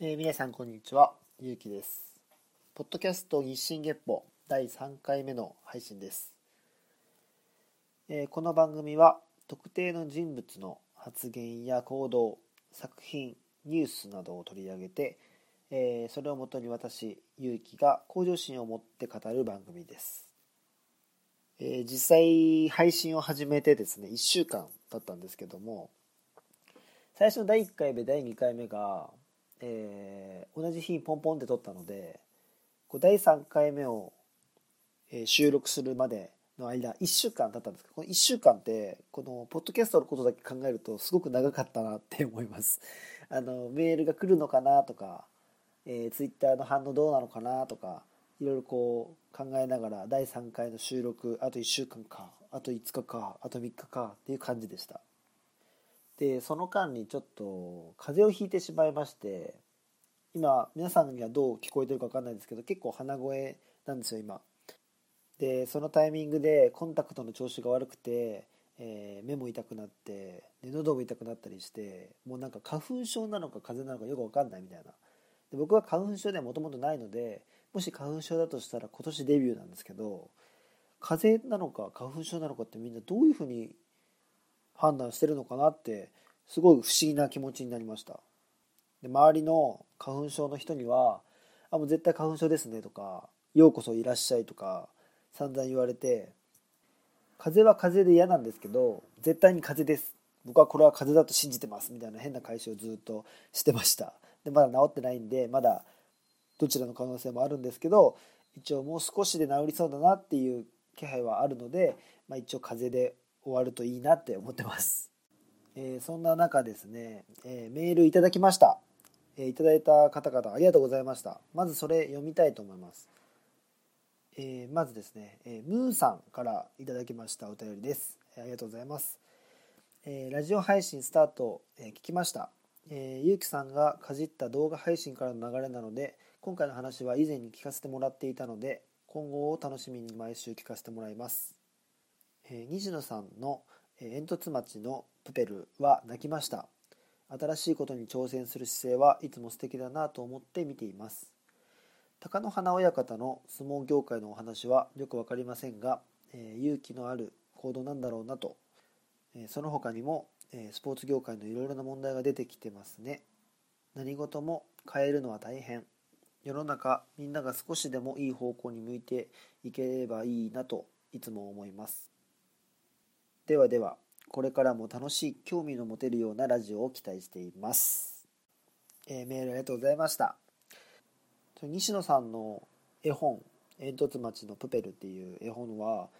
えー、皆さんこんにちは、ゆうきです。ポッドキャスト日進月歩第3回目の配信です。えー、この番組は特定の人物の発言や行動、作品、ニュースなどを取り上げて、えー、それをもとに私、ゆうきが向上心を持って語る番組です。え実際配信を始めてですね、1週間経ったんですけども、最初の第1回目、第2回目が、えー、同じ日にポンポンって撮ったのでこう第3回目を、えー、収録するまでの間1週間経ったんですけどこの1週間ってこのポッドキャストのことだけ考えるとすごく長かったなって思います。あのメールが来るのかなとか、えー、ツイッターの反応どうなのかなとかいろいろこう考えながら第3回の収録あと1週間かあと5日かあと3日かっていう感じでした。でその間にちょっと風邪をひいてしまいまして今皆さんにはどう聞こえてるか分かんないですけど結構鼻声なんですよ今。でそのタイミングでコンタクトの調子が悪くて、えー、目も痛くなってで喉も痛くなったりしてもうなんか花粉症なのか風邪なのかよく分かんないみたいな。で僕は花粉症ではもともとないのでもし花粉症だとしたら今年デビューなんですけど風邪なのか花粉症なのかってみんなどういうふうに判断してるのかなってすごい不思議な気持ちになりました。で周りの花粉症の人には「あもう絶対花粉症ですね」とか「ようこそいらっしゃい」とか散々言われて風邪は風邪で嫌なんですけど絶対に風邪です。僕はこれは風邪だと信じてますみたいな変な返しをずっとしてました。でまだ治ってないんでまだどちらの可能性もあるんですけど一応もう少しで治りそうだなっていう気配はあるので、まあ、一応風邪で終わるといいなって思ってます。えー、そんな中ですね、えー、メールいただきました。えー、いただいた方々ありがとうございました。まずそれ読みたいと思います。えまずですね、えムーさんからいただきましたお便りです。えありがとうございます。えラジオ配信スタート、え聞きました。えゆうきさんがかじった動画配信からの流れなので、今回の話は以前に聞かせてもらっていたので、今後を楽しみに毎週聞かせてもらいます。え西野さんの煙突町のプペルは泣きました。新しいことに挑戦する姿勢はいつも素敵だなと思って見ています。貴乃花親方の相撲業界のお話はよく分かりませんが、え、勇気のある行動なんだろうなと、え、その他にも、え、スポーツ業界のいろいろな問題が出てきてますね。何事も変えるのは大変。世の中みんなが少しでもいい方向に向いていければいいなといつも思います。ではでは、これからも楽しい、興味の持てるようなラジオを期待しています。えー、メールありがとうございました。西野さんの絵本、煙突町のプペルっていう絵本は、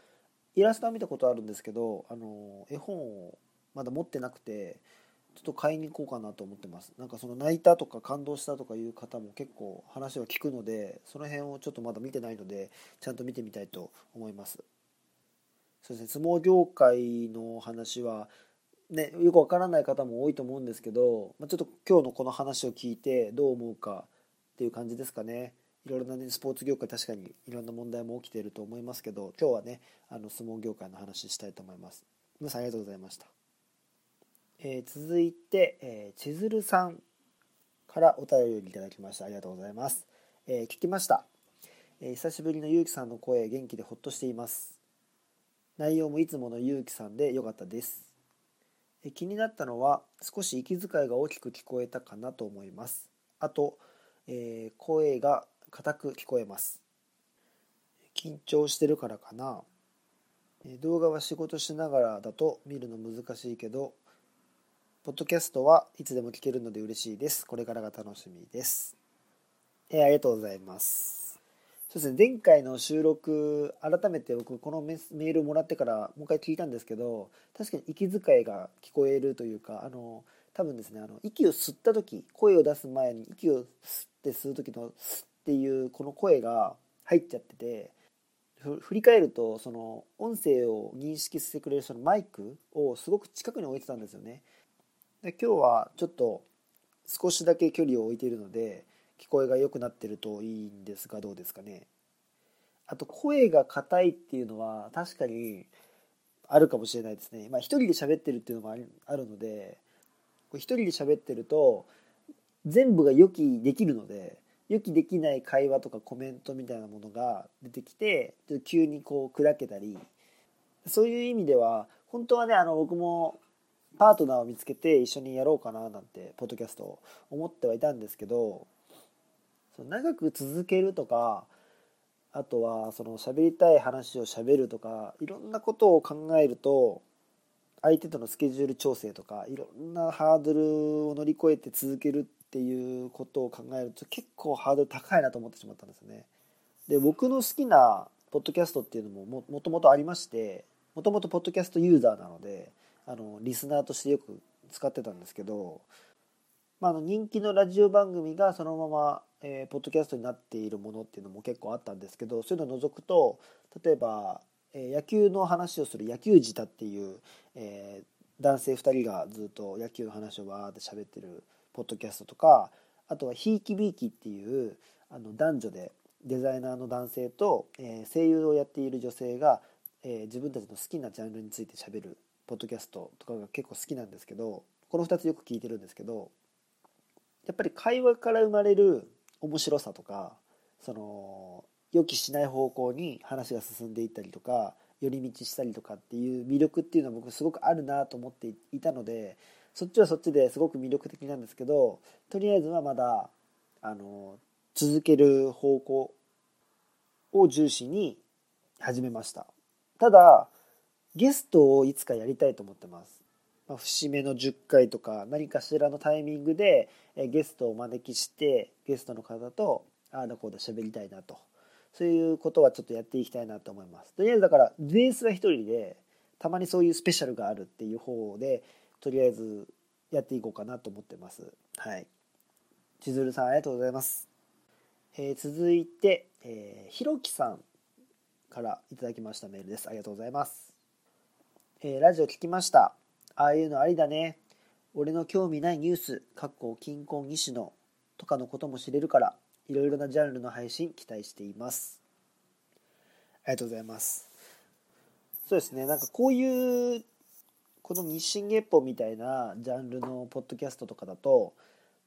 イラストは見たことあるんですけど、あの絵本をまだ持ってなくて、ちょっと買いに行こうかなと思ってます。なんかその泣いたとか感動したとかいう方も結構話を聞くので、その辺をちょっとまだ見てないので、ちゃんと見てみたいと思います。そうですね相撲業界の話はねよくわからない方も多いと思うんですけど、まあ、ちょっと今日のこの話を聞いてどう思うかっていう感じですかね。いろいろな、ね、スポーツ業界確かにいろんな問題も起きていると思いますけど今日はねあの相撲業界の話したいと思います。皆さんありがとうございました、えー、続いて、えー、千鶴さんからお便りいただきました。ありがとうございます、えー、聞きました、え久しぶりのゆうきさんの声元気でほっとしています。内容もいつものゆうきさんで良かったです。気になったのは少し息遣いが大きく聞こえたかなと思います。あと、えー、声が硬く聞こえます。緊張してるからかな。動画は仕事しながらだと見るの難しいけど、ポッドキャストはいつでも聞けるので嬉しいです。これからが楽しみです。えー、ありがとうございます。そうですね前回の収録改めて僕このメールもらってからもう一回聞いたんですけど確かに息遣いが聞こえるというかあの多分ですねあの息を吸った時声を出す前に息を吸って吸う時の「スっていうこの声が入っちゃってて振り返るとその音声を認識してくれるそのマイクをすごく近くに置いてたんですよね。で今日はちょっと少しだけ距離を置いているので聞こえが良くなってるといいんですがどうですかね。あと声が硬いっていうのは確かにあるかもしれないですね。まあ一人で喋ってるっていうのもあるので一人で喋ってると全部が予期できるので予期できない会話とかコメントみたいなものが出てきて急にこう砕けたりそういう意味では本当はねあの僕もパートナーを見つけて一緒にやろうかななんてポッドキャストを思ってはいたんですけど長く続けるとかあとはその喋りたい話を喋るとかいろんなことを考えると相手とのスケジュール調整とかいろんなハードルを乗り越えて続けるっていうことを考えると結構ハードル高いなと思ってしまったんですね。で僕の好きなポッドキャストっていうのももともとありましてもともとポッドキャストユーザーなのであのリスナーとしてよく使ってたんですけど、ま、あの人気のラジオ番組がそのまま、えー、ポッドキャストになっているものっていうのも結構あったんですけどそういうのを除くと例えば、えー、野球の話をする野球舌っていう、えー、男性2人がずっと野球の話をわーって喋ってるポッドキャストとかあとはひいきびいきっていうあの男女でデザイナーの男性と、えー、声優をやっている女性が、えー、自分たちの好きなジャンルについてしゃべるポッドキャストとかが結構好きなんですけどこの2つよく聞いてるんですけどやっぱり会話から生まれる面白さとかその予期しない方向に話が進んでいったりとか寄り道したりとかっていう魅力っていうのは僕すごくあるなと思っていたのでそっちはそっちですごく魅力的なんですけどとりあえずはまだあの続ける方向を重視に始めました。ただゲストをいつかやりたいと思ってます、まあ、節目の10回とか何かしらのタイミングでゲストをお招きしてゲストの方とああだこうだ喋りたいなとそういうことはちょっとやっていきたいなと思いますとりあえずだからベースは1人でたまにそういうスペシャルがあるっていう方でとりあえずやっていこうかなと思ってます。はい。千鶴さんありがとうございます。えー、続いて、えー、ひろきさんからいただきましたメールです。ありがとうございます。えー、ラジオ聞きました。ああいうのありだね。俺の興味ないニュース、かっこ金婚西野とかのことも知れるから、いろいろなジャンルの配信期待しています。ありがとうございます。そうですね、なんかこういうこの日進月歩みたいなジャンルのポッドキャストとかだと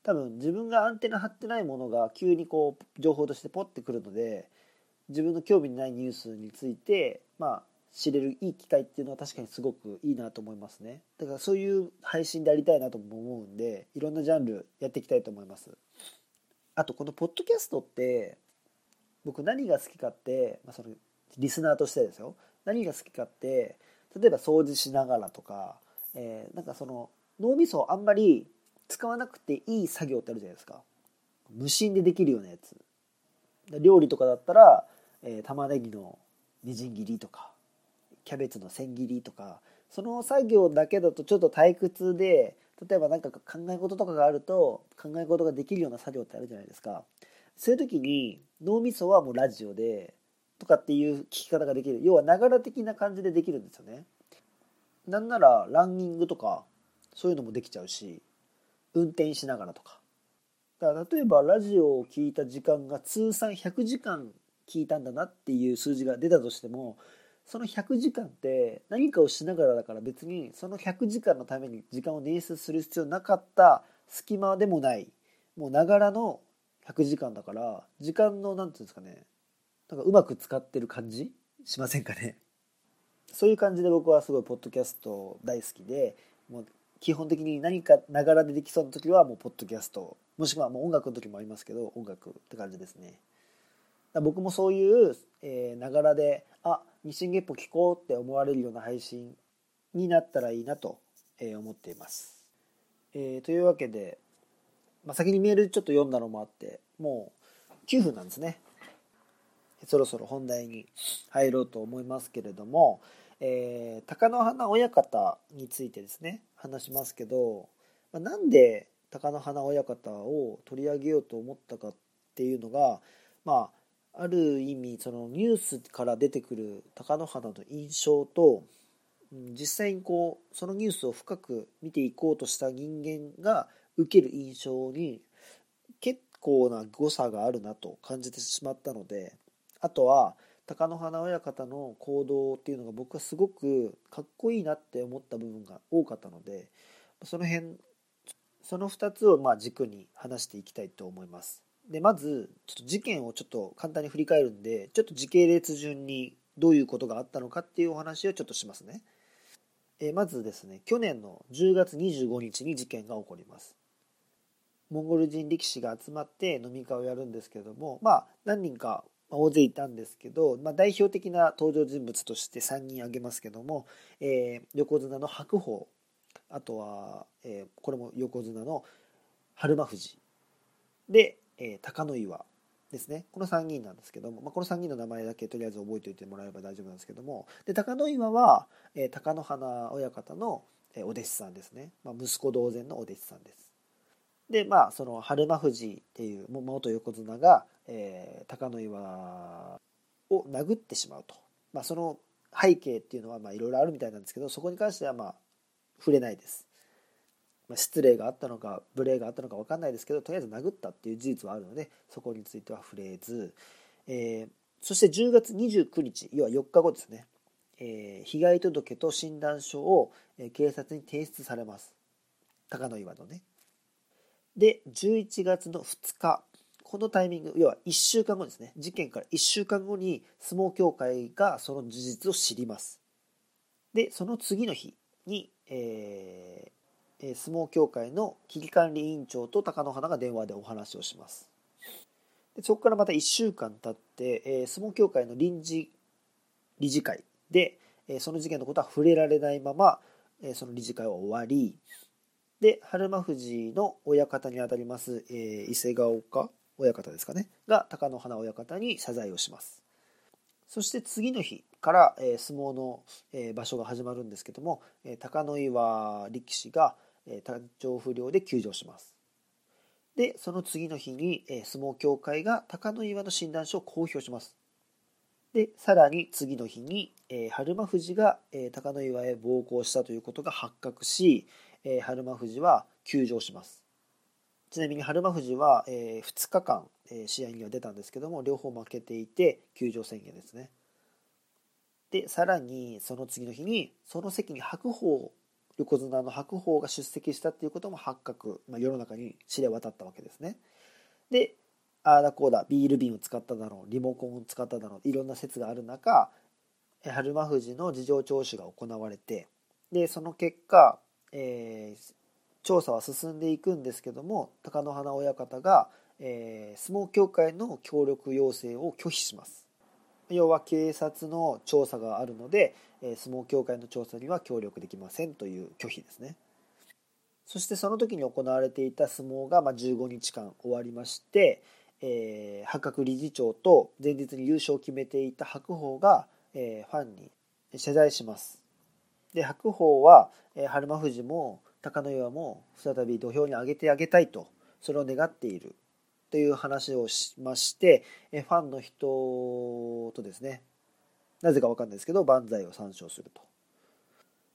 多分自分がアンテナ張ってないものが急にこう情報としてポッてくるので自分の興味のないニュースについてまあ知れるいい機会っていうのは確かにすごくいいなと思いますね。だからそういう配信でありたいなとも思うんでいろんなジャンルやっていきたいと思います。あとこのポッドキャストって僕何が好きかって、まあ、そのリスナーとしてですよ。何が好きかって例えば掃除しながらとか、えー、なんかその脳みそをあんまり使わなくていい作業ってあるじゃないですか。無心でできるようなやつ。料理とかだったら、えー、玉ねぎのみじん切りとか。キャベツの千切りとかその作業だけだとちょっと退屈で例えば何か考え事とかがあると考え事ができるような作業ってあるじゃないですか。そういう時に脳みそはもうラジオでとかっていう聞き方ができる。要はながら的な感じでできるんですよね。なんならランニングとかそういうのもできちゃうし運転しながらとか。だから例えばラジオを聞いた時間が通算100時間聞いたんだなっていう数字が出たとしてもその100時間って何かをしながらだから別にその100時間のために時間を捻出する必要なかった隙間でもない。もうながらの100時間だから時間の何て言うんですかね。なんかうまく使ってる感じ？しませんかね。そういう感じで僕はすごいポッドキャスト大好きでもう基本的に何かながらでできそうな時はもうポッドキャスト。もしくはもう音楽の時もありますけど音楽って感じですね。僕もそういうながらであ日進月歩聞こうって思われるような配信になったらいいなと思っています、えー、というわけで、まあ、先にメールちょっと読んだのもあってもう9分なんですね。そろそろ本題に入ろうと思いますけれども、えー、貴乃花親方についてですね話しますけど、まあ、なんで貴乃花親方を取り上げようと思ったかっていうのがまあある意味そのニュースから出てくる貴乃花の印象と実際にこうそのニュースを深く見ていこうとした人間が受ける印象に結構な誤差があるなと感じてしまったのであとは貴乃花親方の行動っていうのが僕はすごくかっこいいなって思った部分が多かったのでその辺その2つをまあ軸に話していきたいと思います。でまずちょっと事件をちょっと簡単に振り返るんでちょっと時系列順にどういうことがあったのかっていうお話をちょっとしますね。えまずですね去年の10月25日に事件が起こります。モンゴル人力士が集まって飲み会をやるんですけどもまあ何人か大勢いたんですけど、まあ、代表的な登場人物として3人挙げますけども、えー、横綱の白鵬あとは、えー、これも横綱の春馬富士で、えー、高野岩ですね。この3人なんですけども、まあ、この3人の名前だけとりあえず覚えておいてもらえれば大丈夫なんですけども。で高野岩は、えー、貴乃花親方の、えー、お弟子さんですね、まあ、息子同然のお弟子さんです。でまあその春馬富士っていう元横綱が、えー、高野岩を殴ってしまうと、まあ、その背景っていうのはいろいろあるみたいなんですけどそこに関してはまあ触れないです、まあ、失礼があったのか無礼があったのか分かんないですけどとりあえず殴ったっていう事実はあるのでそこについては触れず、えー、そして10月29日要は4日後ですね、えー、被害届と診断書を警察に提出されます。高野岩のね。で、11月の2日、このタイミング、要は1週間後ですね、事件から1週間後に相撲協会がその事実を知ります。で、その次の日に、えー、相撲協会の危機管理委員長と貴乃花が電話でお話をします。でそこからまた1週間経って、え、相撲協会の臨時理事会で、え、その事件のことは触れられないまま、え、その理事会は終わり、で、春馬富士の親方にあたります、え、伊勢ヶ丘親方ですかね、が貴乃花親方に謝罪をします。そして次の日から、え、相撲の、え、場所が始まるんですけども、えー、高野岩力士が、え、体調不良で休場します。で、その次の日に、え、相撲協会が高野岩の診断書を公表します。で、さらに次の日に、え、春馬富士が、えー、高野岩へ暴行したということが発覚し、え、春馬富士は休場します。ちなみに春馬富士は、え、2日間、え、試合には出たんですけども両方負けていて休場宣言ですね。でさらにその次の日にその席に白鵬横綱の白鵬が出席したっていうことも発覚、まあ、世の中に知れ渡ったわけですね。でああだこうだビール瓶を使っただろうリモコンを使っただろういろんな説がある中春馬富士の事情聴取が行われてでその結果えー、調査は進んでいくんですけども貴乃花親方が、えー、相撲協会の協力要請を拒否します要は警察の調査があるので、相撲協会の調査には協力できませんという拒否ですね。そしてその時に行われていた相撲が、まあ、15日間終わりまして、えー、八角理事長と前日に優勝を決めていた白鵬が、えー、ファンに謝罪します。で白鵬は、えー、春馬富士も貴乃岩も再び土俵に上げてあげたいとそれを願っているという話をしまして、えー、ファンの人とですねなぜか分かんないですけど万歳を参照すると。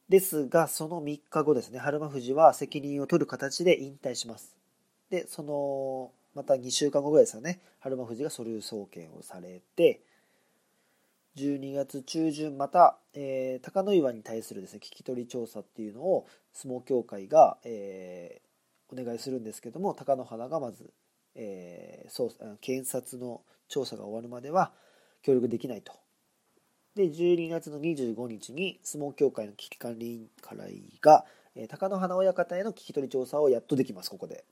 ですがその3日後ですね春馬富士は責任を取る形で引退します。でそのまた2週間後ぐらいですよね春馬富士が書類送検をされて12月中旬また、えー、高野岩に対するですね聞き取り調査っていうのを相撲協会が、えー、お願いするんですけども貴乃花がまず、えー、検察の調査が終わるまでは協力できないと。で12月の25日に相撲協会の危機管理委員会が、えー、貴乃花親方への聞き取り調査をやっとできますここで。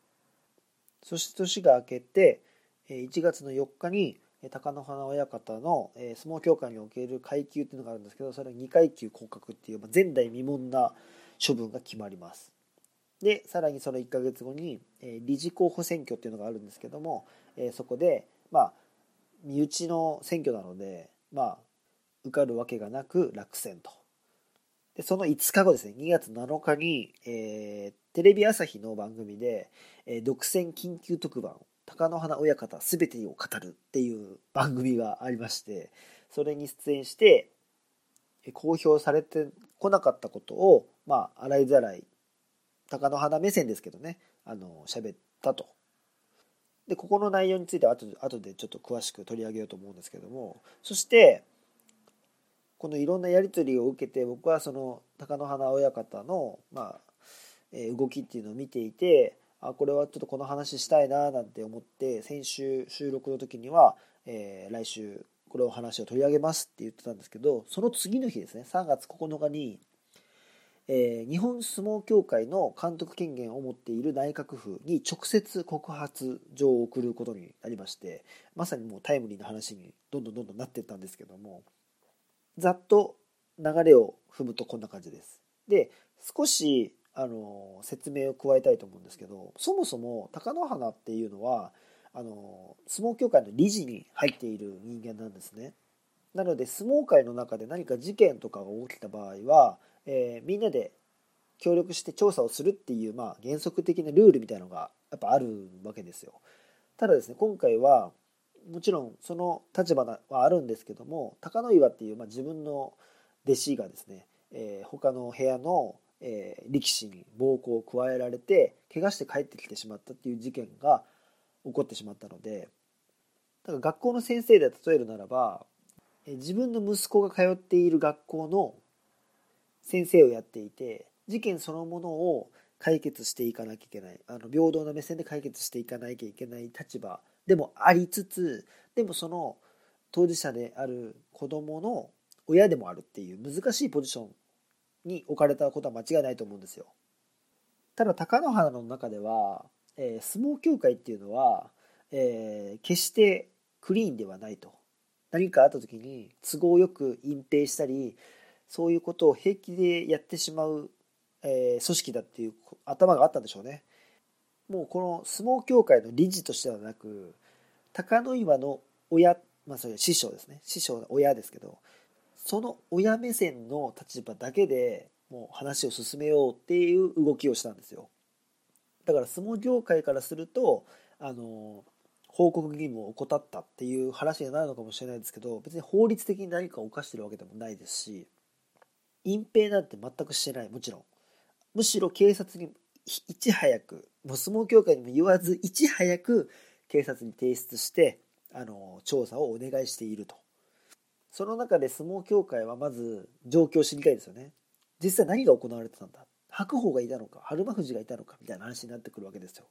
そして年が明けてえ1月の4日に貴乃花親方の、え相撲協会における階級っていうのがあるんですけどそれは2階級降格っていう、ま前代未聞な処分が決まります。でさらにその1ヶ月後に、え理事候補選挙っていうのがあるんですけども、えそこでまあ身内の選挙なのでまあ受かるわけがなく落選と。でその5日後ですね2月7日に、えー、テレビ朝日の番組で、えー、独占緊急特番貴乃花親方全てを語るっていう番組がありましてそれに出演して公表されてこなかったことをまあ洗いざらい貴乃花目線ですけどねあの喋ったと。でここの内容については後で後でちょっと詳しく取り上げようと思うんですけどもそしてこのいろんなやり取りを受けて僕はその貴乃花親方の、まあ動きっていうのを見ていてあこれはちょっとこの話したいななんて思って先週収録の時には、えー、来週これを話を取り上げますって言ってたんですけどその次の日ですね3月9日に、えー、日本相撲協会の監督権限を持っている内閣府に直接告発状を送ることになりましてまさにもうタイムリーな話にどんどんどんどんなっていったんですけどもざっと流れを踏むとこんな感じです。で少しあの説明を加えたいと思うんですけどそもそも貴乃花っていうのはあの相撲協会の理事に入っている人間なんですね。なので相撲界の中で何か事件とかが起きた場合は、えー、みんなで協力して調査をするっていう、まあ、原則的なルールみたいなのがやっぱあるわけですよ。ただですね今回はもちろんその立場はあるんですけども貴乃岩っていう、まあ、自分の弟子がですね、えー、他の部屋のえー、力士に暴行を加えられて怪我して帰ってきてしまったっていう事件が起こってしまったのでだから学校の先生で例えるならば、えー、自分の息子が通っている学校の先生をやっていて事件そのものを解決していかなきゃいけないあの平等な目線で解決していかなきゃいけない立場でもありつつでもその当事者である子供の親でもあるっていう難しいポジションに置かれたことは間違いないと思うんですよ。ただ貴乃花の中では、えー、相撲協会っていうのは、えー、決してクリーンではないと。何かあった時に都合よく隠蔽したりそういうことを平気でやってしまう、えー、組織だっていう頭があったんでしょうね。もうこの相撲協会の理事としてはなく貴乃岩の親まあそれ師匠ですね。師匠の親ですけどその親目線の立場だけでもう話を進めようっていう動きをしたんですよ。だから相撲業界からするとあの報告義務を怠ったっていう話になるのかもしれないですけど別に法律的に何かを犯してるわけでもないですし隠蔽なんて全くしてない。もちろん。むしろ警察にいち早くもう相撲協会にも言わずいち早く警察に提出してあの調査をお願いしていると。その中で相撲協会はまず状況を知りたいですよね。実際何が行われてたんだ？白鵬がいたのか春馬富士がいたのかみたいな話になってくるわけですよ。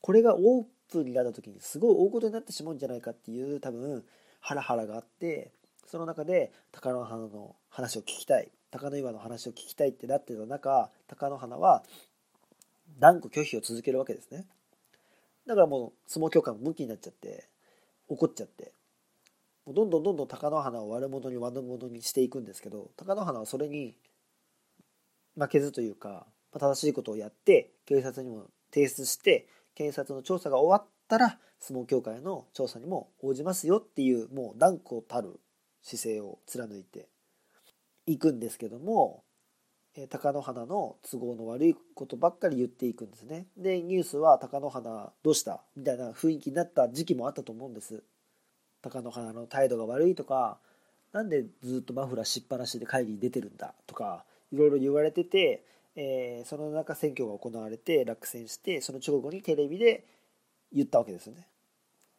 これがオープンになった時にすごい大事になってしまうんじゃないかっていう多分ハラハラがあってその中で貴乃花の話を聞きたい。貴乃岩の話を聞きたいってなってた中貴乃花は断固拒否を続けるわけですね。だからもう相撲協会も向きになっちゃって怒っちゃってもうどんどんどんどん貴乃花を悪者に悪者にしていくんですけど貴乃花はそれに負けずというか正しいことをやって警察にも提出して警察の調査が終わったら相撲協会の調査にも応じますよっていうもう断固たる姿勢を貫いていくんですけども貴乃花の都合の悪いことばっかり言っていくんですねでニュースは貴乃花どうしたみたいな雰囲気になった時期もあったと思うんです貴乃花の態度が悪いとかなんでずっとマフラーしっぱなしで会議に出てるんだとかいろいろ言われてて、えー、その中選挙が行われて落選してその直後にテレビで言ったわけですよね。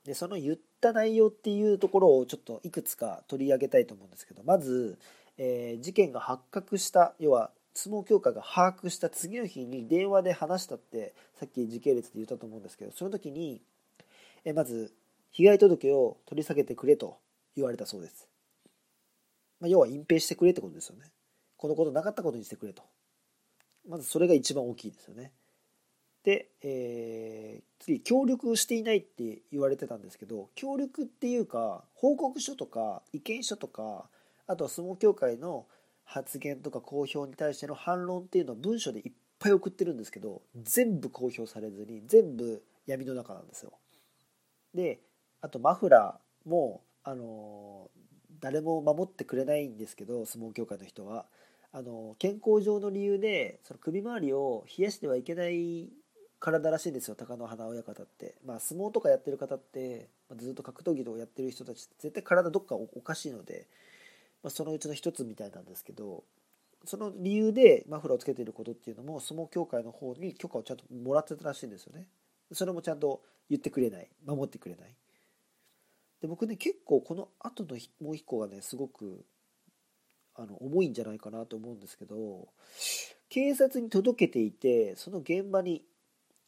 でその言った内容っていうところをちょっといくつか取り上げたいと思うんですけどまず、えー、事件が発覚した要は相撲協会が把握した次の日に電話で話したってさっき時系列で言ったと思うんですけどその時に、え、まず被害届を取り下げてくれと言われたそうです。まあ、要は隠蔽してくれってことですよね。このことなかったことにしてくれと。まずそれが一番大きいですよね。で、えー、次、協力していないって言われてたんですけど、協力っていうか、報告書とか意見書とか、あとは相撲協会の発言とか公表に対しての反論っていうのを文書でいっぱい送ってるんですけど、全部公表されずに、全部闇の中なんですよ。で、あとマフラーもあの誰も守ってくれないんですけど相撲協会の人は。あの健康上の理由でその首周りを冷やしてはいけない体らしいんですよ。貴乃花親方って、まあ、相撲とかやってる方って、ま、ずっと格闘技とかやってる人たちって絶対体どっかおかしいので、まあ、そのうちの一つみたいなんですけどその理由でマフラーをつけていることっていうのも相撲協会の方に許可をちゃんともらってたらしいんですよね。それもちゃんと言ってくれない守ってくれない。で僕ね結構この後のもう一個がねすごくあの重いんじゃないかなと思うんですけど警察に届けていてその現場に、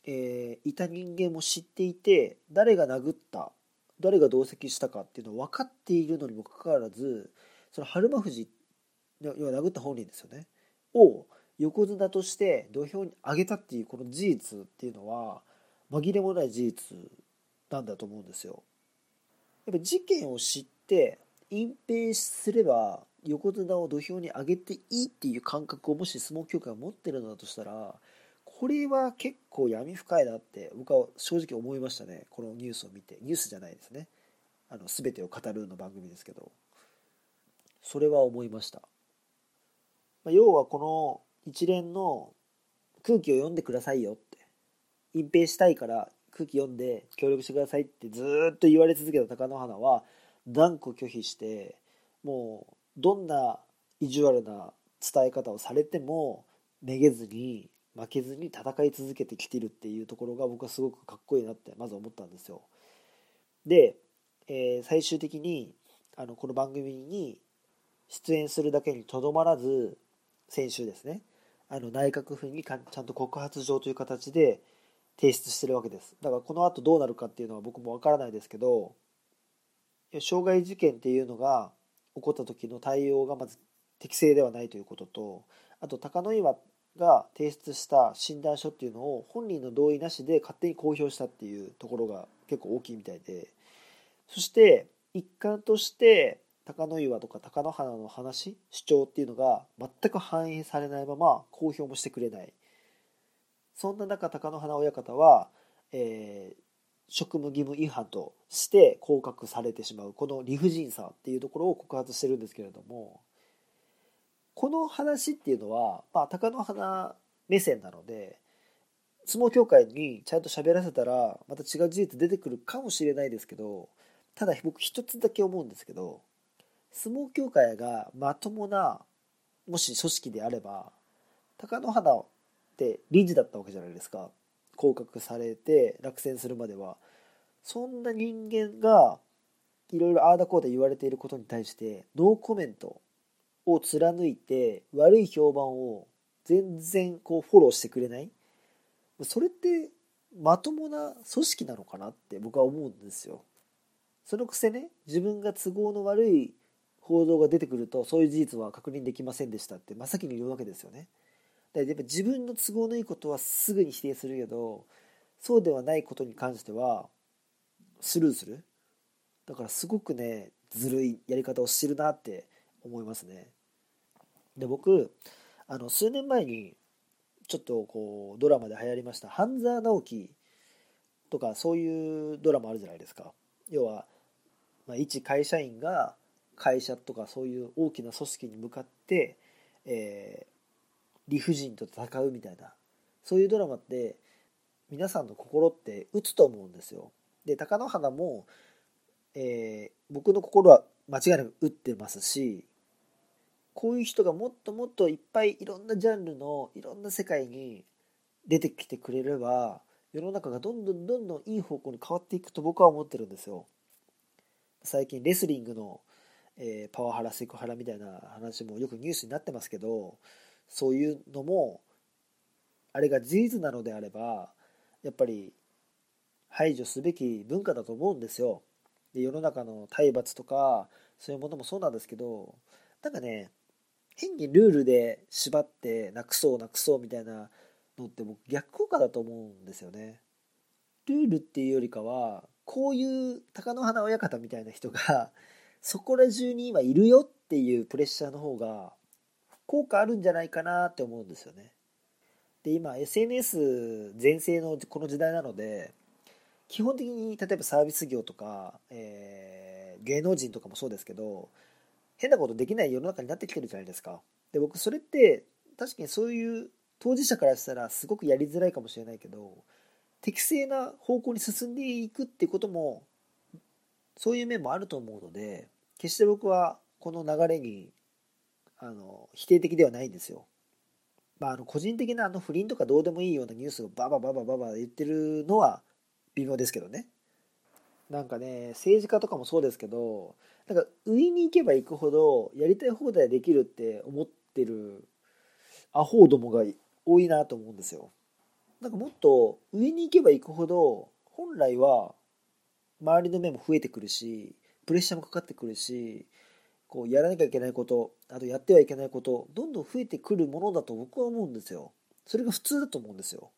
えー、いた人間も知っていて誰が殴った誰が同席したかっていうのを分かっているのにもかかわらずその春馬富士要は殴った本人ですよね。を横綱として土俵に上げたっていうこの事実っていうのは紛れもない事実なんだと思うんですよ。やっぱ事件を知って隠蔽すれば横綱を土俵に上げていいっていう感覚をもし相撲協会が持ってるのだとしたらこれは結構闇深いなって僕は正直思いましたね。このニュースを見て。ニュースじゃないですね。あの全てを語るの番組ですけど。それは思いました、まあ、要はこの一連の空気を読んでくださいよって隠蔽したいから空気読んで協力してくださいってずっと言われ続けた貴乃花は断固拒否してもうどんな意地悪な伝え方をされてもめげずに負けずに戦い続けてきてるっていうところが僕はすごくかっこいいなってまず思ったんですよ。で、えー、最終的にあのこの番組に出演するだけにとどまらず先週ですねあの内閣府にちゃんと告発状という形で提出してるわけです。だからこの後どうなるかっていうのは僕もわからないですけど傷害事件っていうのが起こった時の対応がまず適正ではないということとあと高野岩が提出した診断書っていうのを本人の同意なしで勝手に公表したっていうところが結構大きいみたいでそして一環として高野岩とか高野花の話主張っていうのが全く反映されないまま公表もしてくれない。そんな中高野花親方は、えー、職務義務違反として降格されてしまうこの理不尽さっていうところを告発してるんですけれどもこの話っていうのは、まあ、貴乃花目線なので相撲協会にちゃんと喋らせたらまた違う事実出てくるかもしれないですけどただ僕一つだけ思うんですけど相撲協会がまともなもし組織であれば貴乃花って理事だったわけじゃないですか。降格されて落選するまでは。そんな人間がいろいろああだこうだ言われていることに対してノーコメントを貫いて悪い評判を全然こうフォローしてくれない。それってまともな組織なのかなって僕は思うんですよ。そのくせね自分が都合の悪い報道が出てくるとそういう事実は確認できませんでしたって真っ先に言うわけですよね。だやっぱ自分の都合のいいことはすぐに否定するけどそうではないことに関してはスルーするだからすごくねずるいやり方をしてるなって思いますね。で僕あの数年前にちょっとこうドラマで流行りました半沢直樹とかそういうドラマあるじゃないですか要は、まあ、一会社員が会社とかそういう大きな組織に向かって、えー、理不尽と戦うみたいなそういうドラマって皆さんの心って打つと思うんですよで貴乃花も、えー、僕の心は間違いなく打ってますしこういう人がもっともっといっぱいいろんなジャンルのいろんな世界に出てきてくれれば世の中がどんどんどんどんいい方向に変わっていくと僕は思ってるんですよ。最近レスリングの、えー、パワハラセクハラみたいな話もよくニュースになってますけどそういうのもあれが事実なのであればやっぱり排除すべき文化だと思うんですよ。で世の中の体罰とかそういうものもそうなんですけどなんかね変にルールで縛ってなくそうなくそうみたいなのって僕逆効果だと思うんですよね。ルールっていうよりかはこういう貴乃花親方みたいな人がそこら中に今いるよっていうプレッシャーの方が効果あるんじゃないかなって思うんですよね。で今 SNS 全盛のこの時代なので基本的に例えばサービス業とか、えー、芸能人とかもそうですけど変なことできない世の中になってきてるじゃないですか。で僕それって確かにそういう当事者からしたらすごくやりづらいかもしれないけど適正な方向に進んでいくってこともそういう面もあると思うので決して僕はこの流れにあの否定的ではないんですよ。まあ、あの個人的なあの不倫とかどうでもいいようなニュースをババババババ言ってるのは微妙ですけどね。なんかね政治家とかもそうですけどなんか上に行けば行くほどやりたい放題できるって思ってるアホどもが多いなと思うんですよ。なんかもっと上に行けば行くほど本来は周りの目も増えてくるしプレッシャーもかかってくるしこうやらなきゃいけないことあとやってはいけないことどんどん増えてくるものだと僕は思うんですよ。それが普通だと思うんですよ。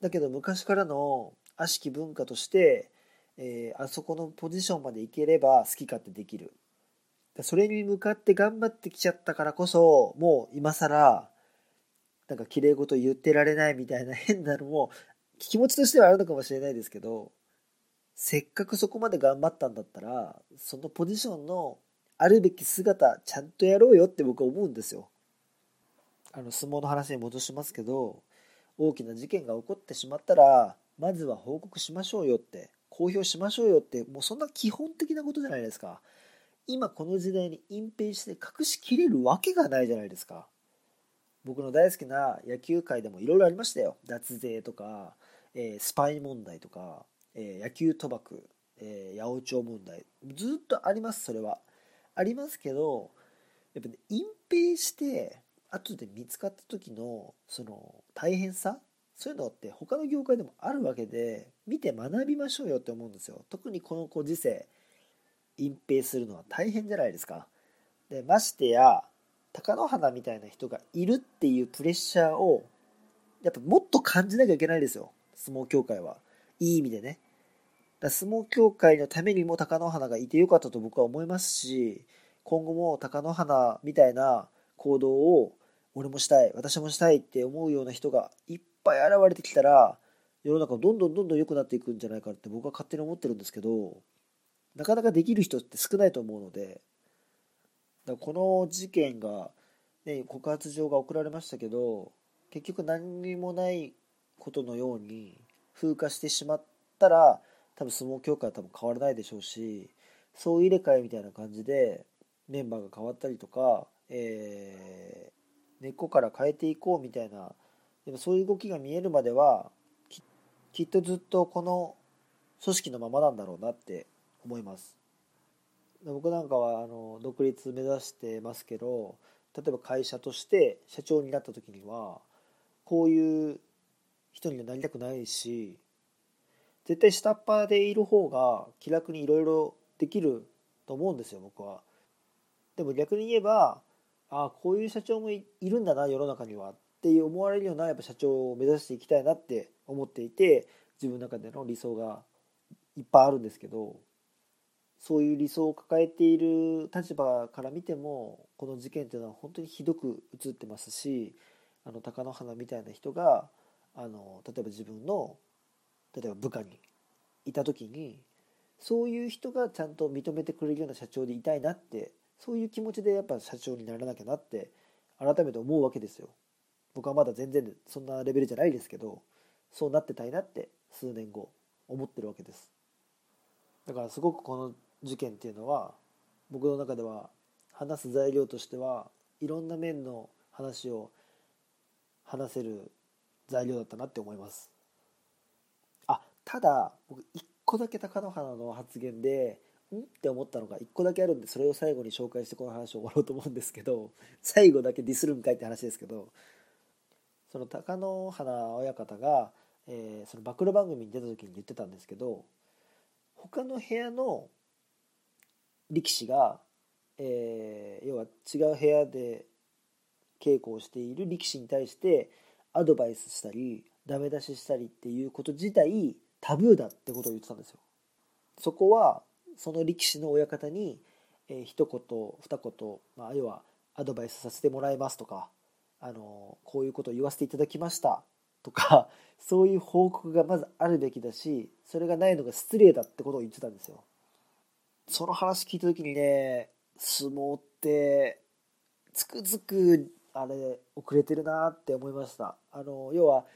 だけど昔からの悪しき文化として、えー、あそこのポジションまで行ければ好き勝手できる。それに向かって頑張ってきちゃったからこそもう今更なんか綺麗事言ってられないみたいな変なのも気持ちとしてはあるのかもしれないですけどせっかくそこまで頑張ったんだったらそのポジションのあるべき姿ちゃんとやろうよって僕は思うんですよ。あの相撲の話に戻しますけど大きな事件が起こってしまったらまずは報告しましょうよって公表しましょうよってもうそんな基本的なことじゃないですか。今この時代に隠蔽して隠しきれるわけがないじゃないですか。僕の大好きな野球界でもいろいろありましたよ。脱税とか、えー、スパイ問題とか、えー、野球賭博、えー、八百長問題。ずっとあります、それは。ありますけど、やっぱね、隠蔽して、後で見つかった時の、その、大変さそういうのって他の業界でもあるわけで、見て学びましょうよって思うんですよ。特にこのご時世、隠蔽するのは大変じゃないですか。で、ましてや、貴乃花みたいな人がいるっていうプレッシャーをやっぱもっと感じなきゃいけないですよ相撲協会はいい意味でね相撲協会のためにも貴乃花がいてよかったと僕は思いますし今後も貴乃花みたいな行動を俺もしたい私もしたいって思うような人がいっぱい現れてきたら世の中どんどんどんどん良くなっていくんじゃないかって僕は勝手に思ってるんですけどなかなかできる人って少ないと思うのでだこの事件が、ね、告発状が送られましたけど結局何にもないことのように風化してしまったら多分相撲協会は多分変わらないでしょうしそう入れ替えみたいな感じでメンバーが変わったりとか、えー、根っこから変えていこうみたいなでもそういう動きが見えるまではきっとずっとこの組織のままなんだろうなって思います。僕なんかはあの独立目指してますけど例えば会社として社長になった時にはこういう人にはなりたくないし絶対下っ端でいる方が気楽にいろいろできると思うんですよ僕は。でも逆に言えばああこういう社長もいるんだな世の中にはって思われるようなやっぱ社長を目指していきたいなって思っていて自分の中での理想がいっぱいあるんですけどそういう理想を抱えている立場から見てもこの事件っていうのは本当にひどく映ってますしあの貴乃花みたいな人があの例えば自分の例えば部下にいた時にそういう人がちゃんと認めてくれるような社長でいたいなってそういう気持ちでやっぱ社長にならなきゃなって改めて思うわけですよ。僕はまだ全然そんなレベルじゃないですけどそうなってたいなって数年後思ってるわけです。だからすごくこの事件っていうのは僕の中では話す材料としてはいろんな面の話を話せる材料だったなって思いますただ僕一個だけ貴乃花の発言でん？って思ったのが一個だけあるんでそれを最後に紹介してこの話を終わろうと思うんですけど最後だけディスるんかいって話ですけどその貴乃花親方が、えー、その暴露番組に出た時に言ってたんですけど他の部屋の力士が、えー、要は違う部屋で稽古をしている力士に対してアドバイスしたりダメ出ししたりっていうこと自体タブーだってことを言ってたんですよ。そこはその力士の親方に、えー、一言二言、まあ、要はアドバイスさせてもらいますとかあのこういうことを言わせていただきましたとか そういう報告がまずあるべきだしそれがないのが失礼だってことを言ってたんですよ。その話聞いた時にね相撲ってつくづくあれ遅れてるなって思いましたあの要は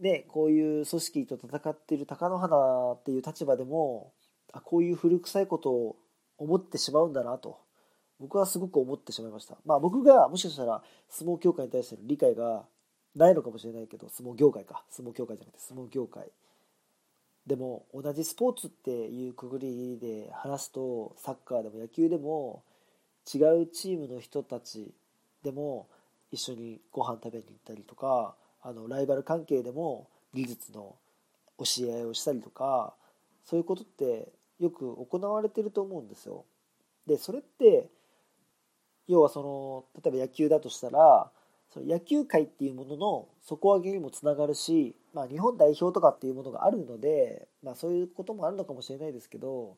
ねこういう組織と戦っている貴乃花っていう立場でもあこういう古臭いことを思ってしまうんだなと。僕はすごく思ってしまいました。まあ僕がもしかしたら相撲協会に対しての理解がないのかもしれないけど相撲業界か。相撲協会じゃなくて相撲業界。でも同じスポーツっていうくぐりで話すとサッカーでも野球でも違うチームの人たちでも一緒にご飯食べに行ったりとかあのライバル関係でも技術の教え合いをしたりとかそういうことってよく行われてると思うんですよ。でそれって要はその例えば野球だとしたらその野球界っていうものの底上げにもつながるし、まあ、日本代表とかっていうものがあるので、まあ、そういうこともあるのかもしれないですけど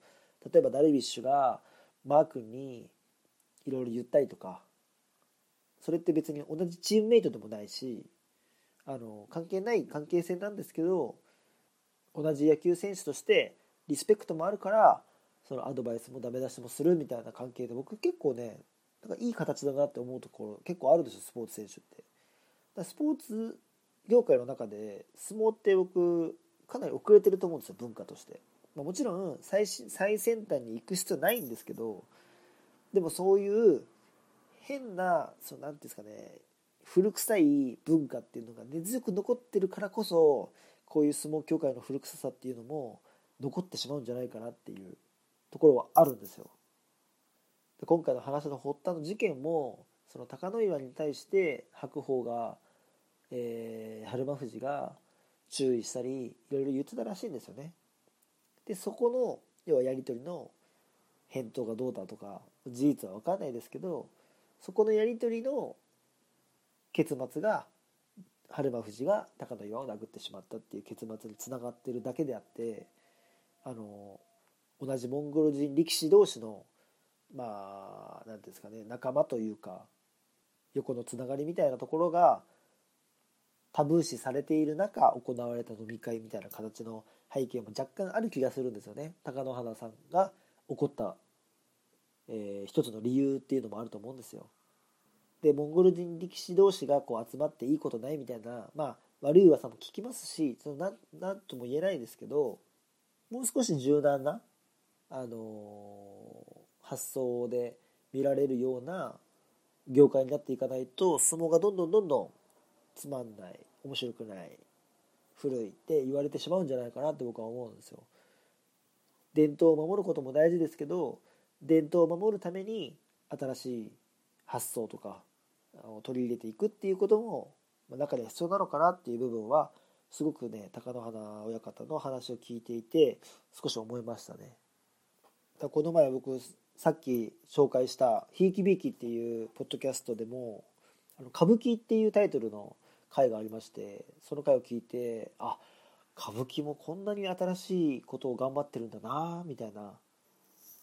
例えばダルビッシュがマー君にいろいろ言ったりとかそれって別に同じチームメイトでもないしあの関係ない関係性なんですけど同じ野球選手としてリスペクトもあるからそのアドバイスもダメ出しもするみたいな関係で僕結構ねなんかいい形だなって思うところ結構あるですよスポーツ選手って。だスポーツ業界の中で相撲って僕かなり遅れてると思うんですよ文化として。まあ、もちろん最最先端に行く必要ないんですけどでもそういう変なそのなんていうんですかね古臭い文化っていうのが根強く残ってるからこそこういう相撲協会の古臭さっていうのも残ってしまうんじゃないかなっていうところはあるんですよ。で今回の話の発端の事件もその貴乃岩に対して白鵬が、えー、春馬富士が注意したりいろいろ言ってたらしいんですよね。でそこの要はやり取りの返答がどうだとか事実は分かんないですけどそこのやり取りの結末が春馬富士が貴乃岩を殴ってしまったっていう結末につながってるだけであってあの同じモンゴル人力士同士のまあ何ていうんですかね仲間というか横のつながりみたいなところがタブー視されている中行われた飲み会みたいな形の背景も若干ある気がするんですよね貴乃花さんが起こった、えー、一つの理由っていうのもあると思うんですよ。でモンゴル人力士同士がこう集まっていいことないみたいなまあ悪い噂も聞きますしそのなんとも言えないですけどもう少し柔軟な、あのー、発想で見られるような業界になっていかないと相撲がどんどんどんどんつまんない面白くない古いって言われてしまうんじゃないかなって僕は思うんですよ。伝統を守ることも大事ですけど伝統を守るために新しい発想とか取り入れていくっていうことも中で必要なのかなっていう部分はすごくね貴乃花親方の話を聞いていて少し思いましたね。この前僕さっき紹介した「ひいきびいき」っていうポッドキャストでも「あの歌舞伎」っていうタイトルの回がありましてその回を聞いてあ歌舞伎もこんなに新しいことを頑張ってるんだなみたいな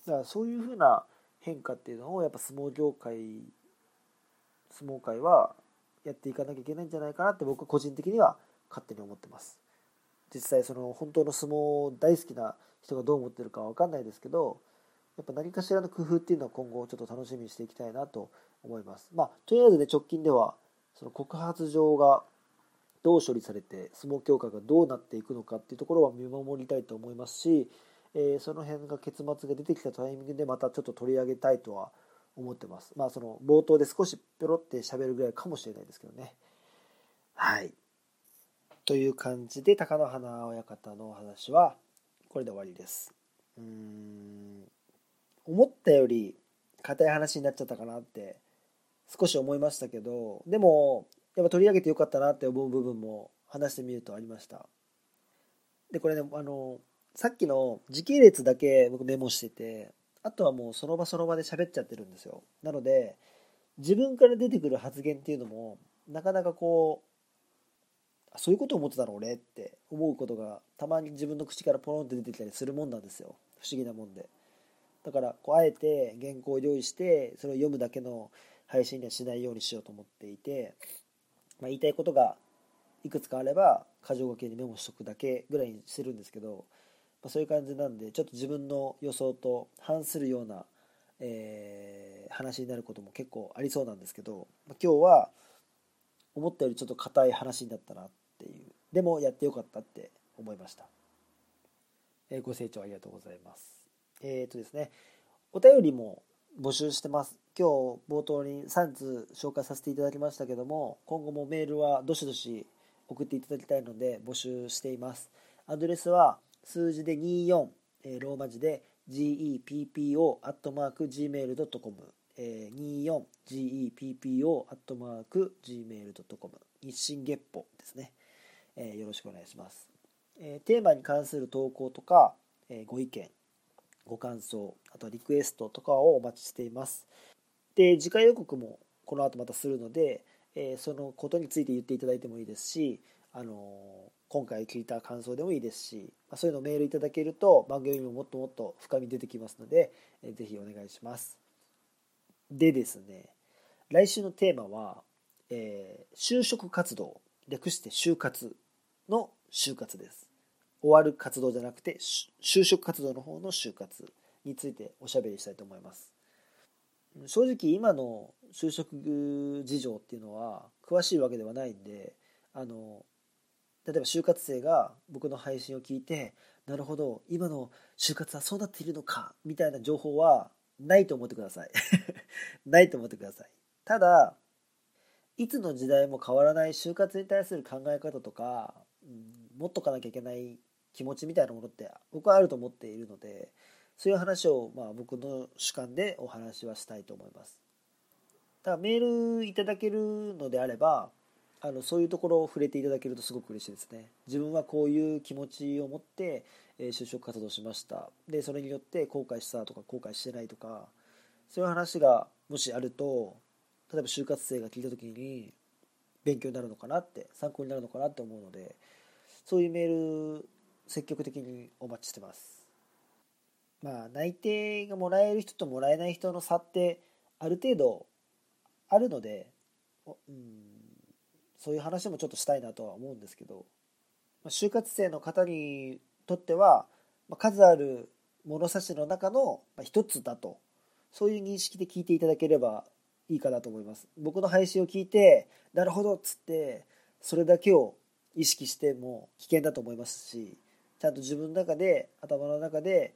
だからそういうふうな変化っていうのをやっぱ相撲業界相撲界はやっていかなきゃいけないんじゃないかなって僕は個人的には勝手に思ってます。実際その本当の相撲大好きな人がどう思ってるかは分かんないですけどやっぱ何かしらの工夫っていうのは今後ちょっと楽しみにしていきたいなと思います。まあとりあえずね直近ではその告発状がどう処理されて相撲協会がどうなっていくのかっていうところは見守りたいと思いますし、えー、その辺が結末が出てきたタイミングでまたちょっと取り上げたいとは思います思ってますまあその冒頭で少しペロって喋るぐらいかもしれないですけどねはいという感じで貴乃花親方のお話はこれで終わりです。うん思ったより硬い話になっちゃったかなって少し思いましたけどでもやっぱ取り上げてよかったなって思う部分も話してみるとありました。でこれねあのさっきの時系列だけ僕メモしててあとはもうその場その場で喋っちゃってるんですよ。なので自分から出てくる発言っていうのもなかなかこうそういうこと思ってたの俺って思うことがたまに自分の口からポロンって出てきたりするもんなんですよ不思議なもんでだからこうあえて原稿を用意してそれを読むだけの配信にはしないようにしようと思っていて、まあ、言いたいことがいくつかあれば箇条書きにメモしとくだけぐらいにしてるんですけど、まあ、そういう感じなんでちょっと自分の予想と反するような、えー、話になることも結構ありそうなんですけど、まあ、今日は思ったよりちょっと硬い話だったなっていうでもやってよかったって思いました、えー、ご清聴ありがとうございます。えっ、とですねお便りも募集してます。今日冒頭に3通紹介させていただきましたけども今後もメールはどしどし送っていただきたいので募集しています。アドレスは数字で24、えー、ローマ字で geppo.gmail.com えー、24geppo.gmail.com 日進月歩ですね。えー、よろしくお願いします、えー、テーマに関する投稿とか、えー、ご意見ご感想あとはリクエストとかをお待ちしています。で次回予告もこの後またするので、えそのことについて言っていただいてもいいですしあの今回聞いた感想でもいいですし、まそういうのをメールいただけると番組ももっともっと深み出てきますので、ぜひお願いします。でですね来週のテーマは、えー、就職活動略して就活の就活です。終わる活動じゃなくて就職活動の方の就活についておしゃべりしたいと思います。正直今の就職事情っていうのは詳しいわけではないんであの例えば就活生が僕の配信を聞いてなるほど今の就活はそうなっているのかみたいな情報はないと思ってください。ないと思ってください。ただいつの時代も変わらない就活に対する考え方とか、うん、持っとかなきゃいけない気持ちみたいなものって僕はあると思っているのでそういう話をまあ僕の主観でお話はしたいと思います。ただメールいただけるのであればあのそういうところを触れていただけるとすごく嬉しいですね。自分はこういう気持ちを持って、え就職活動しました。でそれによって後悔したとか後悔してないとかそういう話がもしあると例えば就活生が聞いた時に勉強になるのかなって参考になるのかなって思うのでそういうメール積極的にお待ちしてます。まあ内定がもらえる人ともらえない人の差ってある程度あるので、うん、そういう話もちょっとしたいなとは思うんですけど、ま就活生の方にとっては、ま数ある物差しの中の一つだとそういう認識で聞いていただければいいかなと思います。僕の配信を聞いてなるほどっつってそれだけを意識しても危険だと思いますしちゃんと自分の中で頭の中で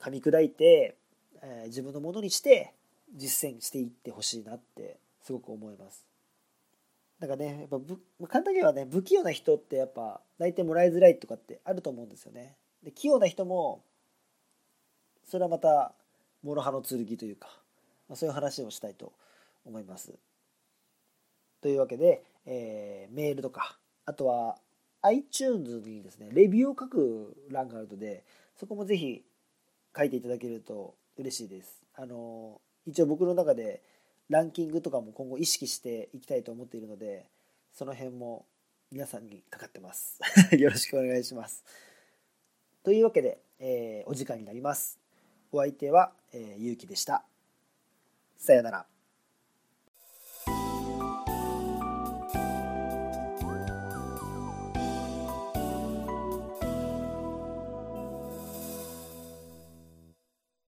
噛み砕いて、えー、自分のものにして実践していってほしいなってすごく思います。なんかねやっぱぶ簡単にはね不器用な人ってやっぱ大体もらいづらいとかってあると思うんですよね。で器用な人もそれはまた諸刃の剣というか、まあ、そういう話をしたいと思います。というわけで、えー、メールとかあとは iTunes にですねレビューを書く欄があるのでそこもぜひ書いていただけると嬉しいです。あの一応僕の中でランキングとかも今後意識していきたいと思っているのでその辺も皆さんにかかってます。よろしくお願いします。というわけで、えー、お時間になります。お相手は、えー、ゆうきでした。さよなら。